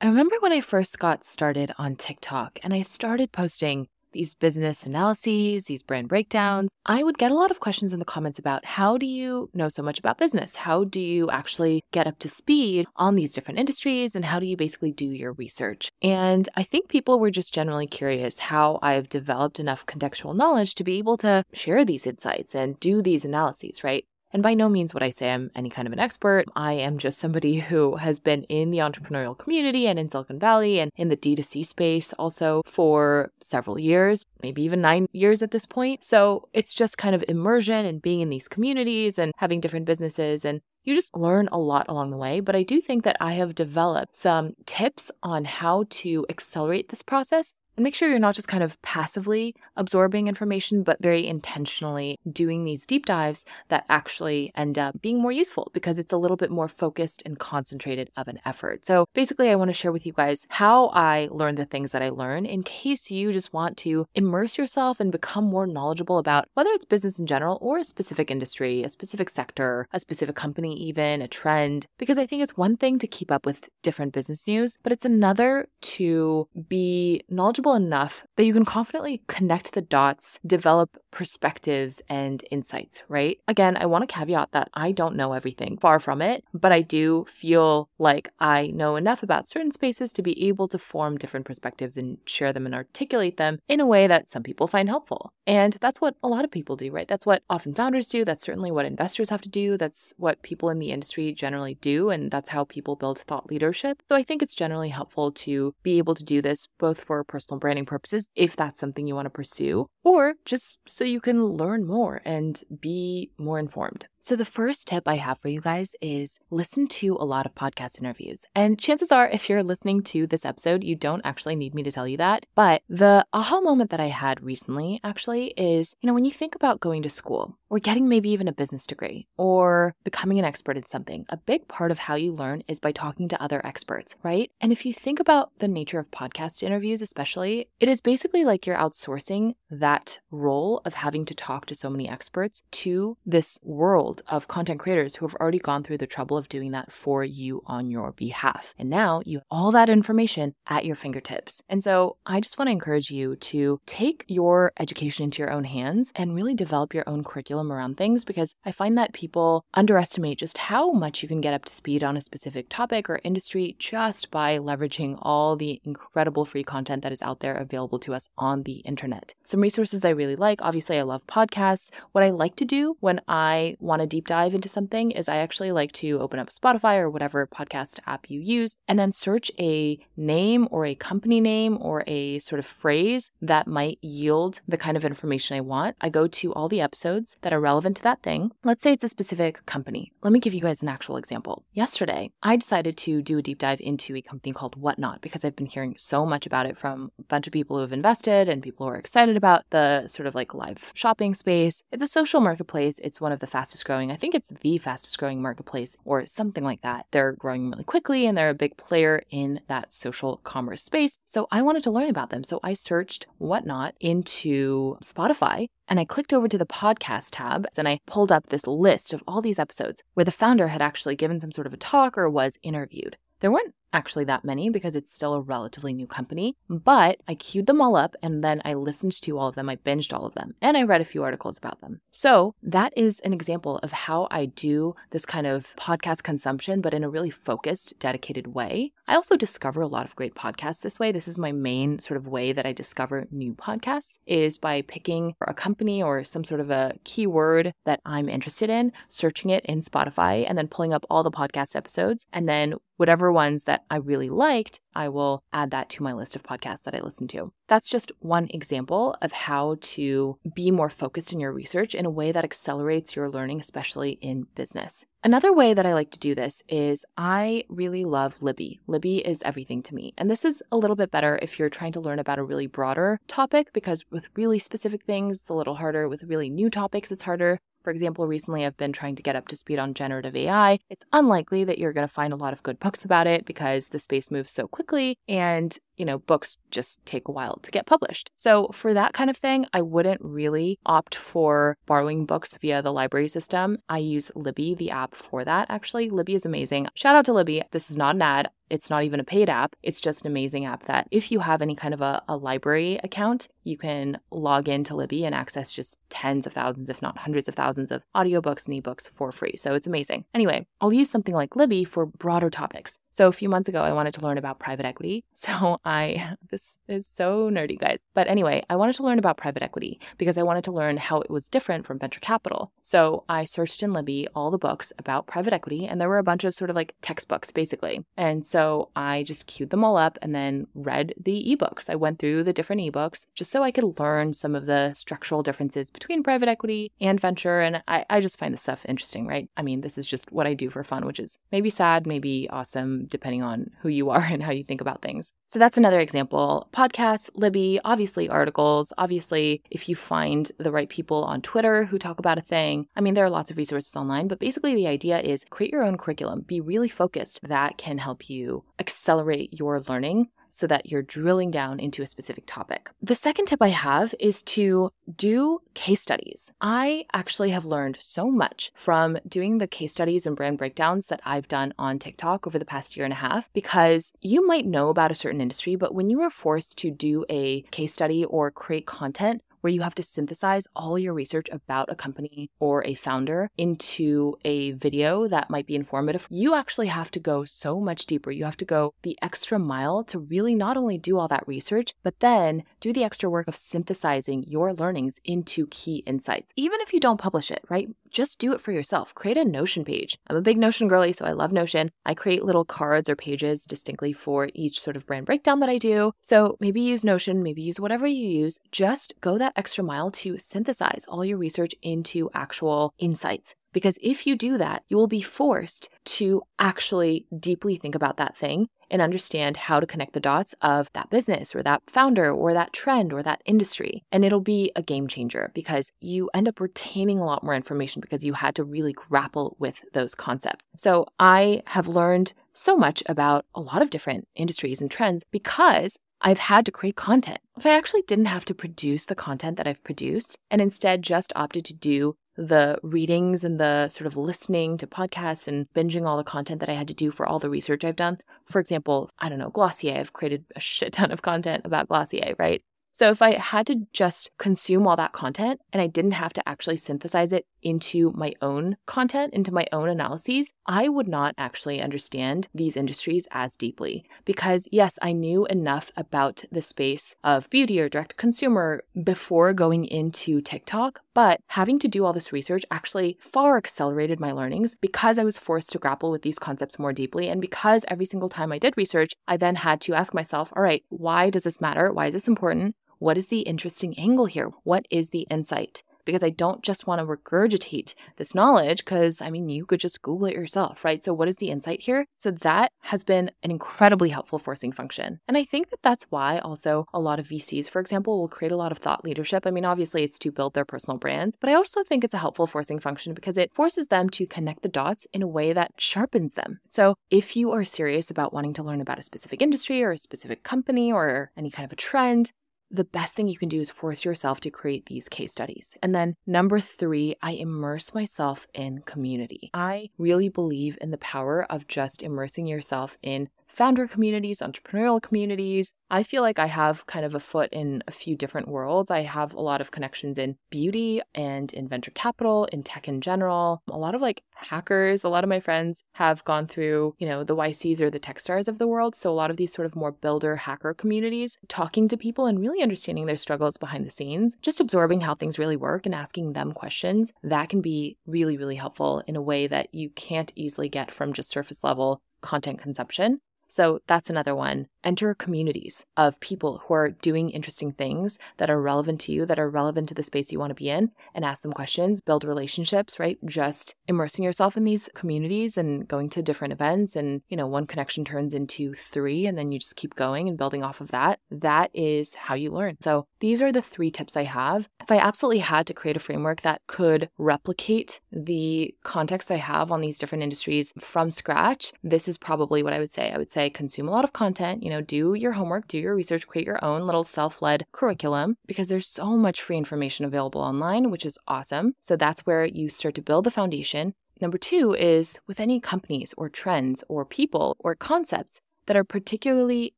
I remember when I first got started on TikTok and I started posting these business analyses, these brand breakdowns, I would get a lot of questions in the comments about how do you know so much about business? How do you actually get up to speed on these different industries? And how do you basically do your research? And I think people were just generally curious how I've developed enough contextual knowledge to be able to share these insights and do these analyses, right? And by no means would I say I'm any kind of an expert. I am just somebody who has been in the entrepreneurial community and in Silicon Valley and in the D2C space also for several years, maybe even nine years at this point. So it's just kind of immersion and being in these communities and having different businesses. And you just learn a lot along the way. But I do think that I have developed some tips on how to accelerate this process and make sure you're not just kind of passively absorbing information, but very intentionally doing these deep dives that actually end up being more useful because it's a little bit more focused and concentrated of an effort. So basically, I want to share with you guys how I learn the things that I learn in case you just want to immerse yourself and become more knowledgeable about whether it's business in general or a specific industry, a specific sector, a specific company, even a trend. Because I think it's one thing to keep up with different business news, but it's another to be knowledgeable enough that you can confidently connect the dots, develop perspectives and insights, right? Again, I want to caveat that I don't know everything, far from it, but I do feel like I know enough about certain spaces to be able to form different perspectives and share them and articulate them in a way that some people find helpful. And that's what a lot of people do, right? That's what often founders do. That's certainly what investors have to do. That's what people in the industry generally do. And that's how people build thought leadership. So I think it's generally helpful to be able to do this both for personal personal branding purposes if that's something you want to pursue, or just so you can learn more and be more informed. So, the first tip I have for you guys is listen to a lot of podcast interviews. And chances are, if you're listening to this episode, you don't actually need me to tell you that. But the aha moment that I had recently actually is you know, when you think about going to school or getting maybe even a business degree or becoming an expert in something, a big part of how you learn is by talking to other experts, right? And if you think about the nature of podcast interviews, especially, it is basically like you're outsourcing that role of having to talk to so many experts to this world of content creators who have already gone through the trouble of doing that for you on your behalf. And now you have all that information at your fingertips. And so I just want to encourage you to take your education into your own hands and really develop your own curriculum around things because I find that people underestimate just how much you can get up to speed on a specific topic or industry just by leveraging all the incredible free content that is out there available to us on the internet. Some resources I really like obviously, I love podcasts. What I like to do when I want want to deep dive into something is I actually like to open up Spotify or whatever podcast app you use and then search a name or a company name or a sort of phrase that might yield the kind of information I want. I go to all the episodes that are relevant to that thing. Let's say it's a specific company. Let me give you guys an actual example. Yesterday, I decided to do a deep dive into a company called Whatnot because I've been hearing so much about it from a bunch of people who have invested and people who are excited about the sort of like live shopping space. It's a social marketplace. It's one of the fastest growing. I think it's the fastest growing marketplace or something like that. They're growing really quickly and they're a big player in that social commerce space. So I wanted to learn about them. So I searched Whatnot into Spotify and I clicked over to the podcast tab and I pulled up this list of all these episodes where the founder had actually given some sort of a talk or was interviewed. There weren't actually that many because it's still a relatively new company, but I queued them all up and then I listened to all of them. I binged all of them and I read a few articles about them. So that is an example of how I do this kind of podcast consumption, but in a really focused, dedicated way. I also discover a lot of great podcasts this way. This is my main sort of way that I discover new podcasts is by picking a company or some sort of a keyword that I'm interested in, searching it in Spotify and then pulling up all the podcast episodes and then whatever ones that I really liked, I will add that to my list of podcasts that I listen to. That's just one example of how to be more focused in your research in a way that accelerates your learning, especially in business. Another way that I like to do this is I really love Libby. Libby is everything to me. And this is a little bit better if you're trying to learn about a really broader topic, because with really specific things, it's a little harder. With really new topics, it's harder. For example, recently I've been trying to get up to speed on generative AI. It's unlikely that you're going to find a lot of good books about it because the space moves so quickly and you know, books just take a while to get published. So for that kind of thing, I wouldn't really opt for borrowing books via the library system. I use Libby, the app for that. Actually, Libby is amazing. Shout out to Libby. This is not an ad. It's not even a paid app. It's just an amazing app that if you have any kind of a, a library account, you can log into Libby and access just tens of thousands, if not hundreds of thousands of audiobooks and ebooks for free. So it's amazing. Anyway, I'll use something like Libby for broader topics. So a few months ago, I wanted to learn about private equity. So I, this is so nerdy, guys. But anyway, I wanted to learn about private equity because I wanted to learn how it was different from venture capital. So I searched in Libby all the books about private equity, and there were a bunch of sort of like textbooks, basically. And so I just queued them all up and then read the ebooks. I went through the different ebooks just so I could learn some of the structural differences between private equity and venture. And I, I just find this stuff interesting, right? I mean, this is just what I do for fun, which is maybe sad, maybe awesome, depending on who you are and how you think about things. So that's another example. Podcasts, Libby, obviously articles. Obviously, if you find the right people on Twitter who talk about a thing, I mean, there are lots of resources online, but basically the idea is create your own curriculum, be really focused. That can help you accelerate your learning so that you're drilling down into a specific topic. The second tip I have is to do case studies. I actually have learned so much from doing the case studies and brand breakdowns that I've done on TikTok over the past year and a half because you might know about a certain industry, but when you are forced to do a case study or create content where you have to synthesize all your research about a company or a founder into a video that might be informative, you actually have to go so much deeper. You have to go the extra mile to really not only do all that research, but then do the extra work of synthesizing your learnings into key insights. Even if you don't publish it, right? Just do it for yourself. Create a Notion page. I'm a big Notion girly, so I love Notion. I create little cards or pages distinctly for each sort of brand breakdown that I do. So maybe use Notion, maybe use whatever you use. Just go that extra mile to synthesize all your research into actual insights. Because if you do that, you will be forced to actually deeply think about that thing and understand how to connect the dots of that business or that founder or that trend or that industry. And it'll be a game changer because you end up retaining a lot more information because you had to really grapple with those concepts. So I have learned so much about a lot of different industries and trends because I've had to create content. If I actually didn't have to produce the content that I've produced and instead just opted to do the readings and the sort of listening to podcasts and binging all the content that I had to do for all the research I've done. For example, I don't know, Glossier, I've created a shit ton of content about Glossier, right? So if I had to just consume all that content and I didn't have to actually synthesize it into my own content, into my own analyses, I would not actually understand these industries as deeply. Because yes, I knew enough about the space of beauty or direct consumer before going into TikTok, but having to do all this research actually far accelerated my learnings because I was forced to grapple with these concepts more deeply. And because every single time I did research, I then had to ask myself, all right, why does this matter? Why is this important? What is the interesting angle here? What is the insight? Because I don't just want to regurgitate this knowledge, because I mean, you could just Google it yourself, right? So, what is the insight here? So, that has been an incredibly helpful forcing function. And I think that that's why also a lot of VCs, for example, will create a lot of thought leadership. I mean, obviously, it's to build their personal brands, but I also think it's a helpful forcing function because it forces them to connect the dots in a way that sharpens them. So, if you are serious about wanting to learn about a specific industry or a specific company or any kind of a trend, the best thing you can do is force yourself to create these case studies. And then number three, I immerse myself in community. I really believe in the power of just immersing yourself in founder communities, entrepreneurial communities. I feel like I have kind of a foot in a few different worlds. I have a lot of connections in beauty and in venture capital, in tech in general. A lot of like hackers, a lot of my friends have gone through, you know, the YCs or the Techstars of the world. So a lot of these sort of more builder hacker communities, talking to people and really understanding their struggles behind the scenes, just absorbing how things really work and asking them questions, that can be really, really helpful in a way that you can't easily get from just surface level content consumption. So that's another one. Enter communities of people who are doing interesting things that are relevant to you, that are relevant to the space you want to be in, and ask them questions, build relationships, right? Just immersing yourself in these communities and going to different events. And, you know, one connection turns into three, and then you just keep going and building off of that. That is how you learn. So these are the three tips I have. If I absolutely had to create a framework that could replicate the context I have on these different industries from scratch, this is probably what I would say. I would say, say consume a lot of content, you know, do your homework, do your research, create your own little self led curriculum because there's so much free information available online, which is awesome. So that's where you start to build the foundation. Number two is with any companies or trends or people or concepts, that are particularly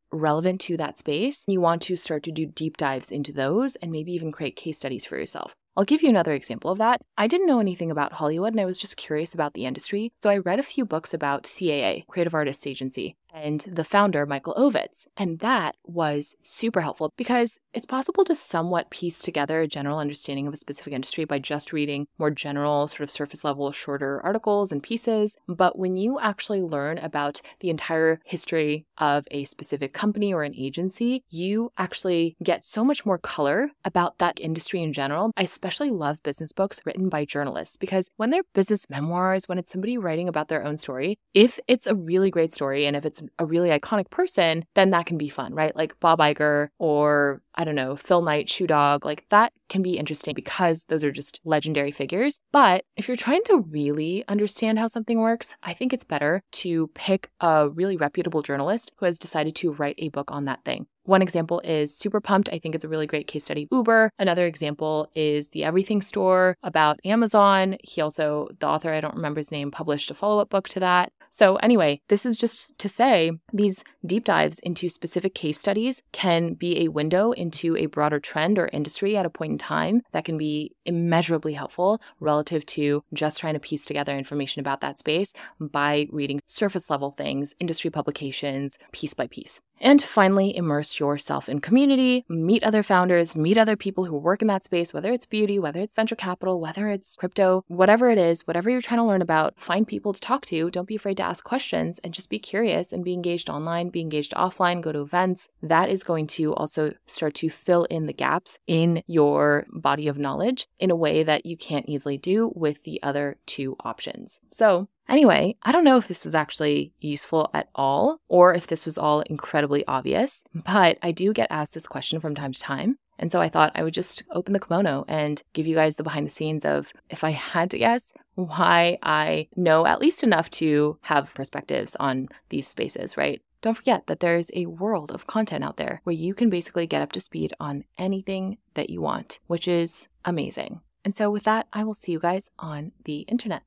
relevant to that space. You want to start to do deep dives into those and maybe even create case studies for yourself. I'll give you another example of that. I didn't know anything about Hollywood and I was just curious about the industry. So I read a few books about CAA, Creative Artists Agency, and the founder, Michael Ovitz. And that was super helpful because it's possible to somewhat piece together a general understanding of a specific industry by just reading more general, sort of surface level, shorter articles and pieces. But when you actually learn about the entire history of a specific company or an agency, you actually get so much more color about that industry in general. I especially love business books written by journalists because when they're business memoirs, when it's somebody writing about their own story, if it's a really great story and if it's a really iconic person, then that can be fun, right? Like Bob Iger or I don't know, Phil Knight, Shoe Dog, like that can be interesting because those are just legendary figures. But if you're trying to really understand how something works, I think it's better to pick a really reputable journalist who has decided to write a book on that thing. One example is Super Pumped. I think it's a really great case study. Uber. Another example is The Everything Store about Amazon. He also, the author, I don't remember his name, published a follow up book to that. So, anyway, this is just to say these deep dives into specific case studies can be a window into a broader trend or industry at a point in time that can be immeasurably helpful relative to just trying to piece together information about that space by reading surface level things, industry publications, piece by piece. And finally, immerse yourself in community, meet other founders, meet other people who work in that space, whether it's beauty, whether it's venture capital, whether it's crypto, whatever it is, whatever you're trying to learn about, find people to talk to. Don't be afraid to ask questions and just be curious and be engaged online, be engaged offline, go to events. That is going to also start to fill in the gaps in your body of knowledge in a way that you can't easily do with the other two options. So, Anyway, I don't know if this was actually useful at all or if this was all incredibly obvious, but I do get asked this question from time to time. And so I thought I would just open the kimono and give you guys the behind the scenes of, if I had to guess, why I know at least enough to have perspectives on these spaces, right? Don't forget that there's a world of content out there where you can basically get up to speed on anything that you want, which is amazing. And so, with that, I will see you guys on the internet.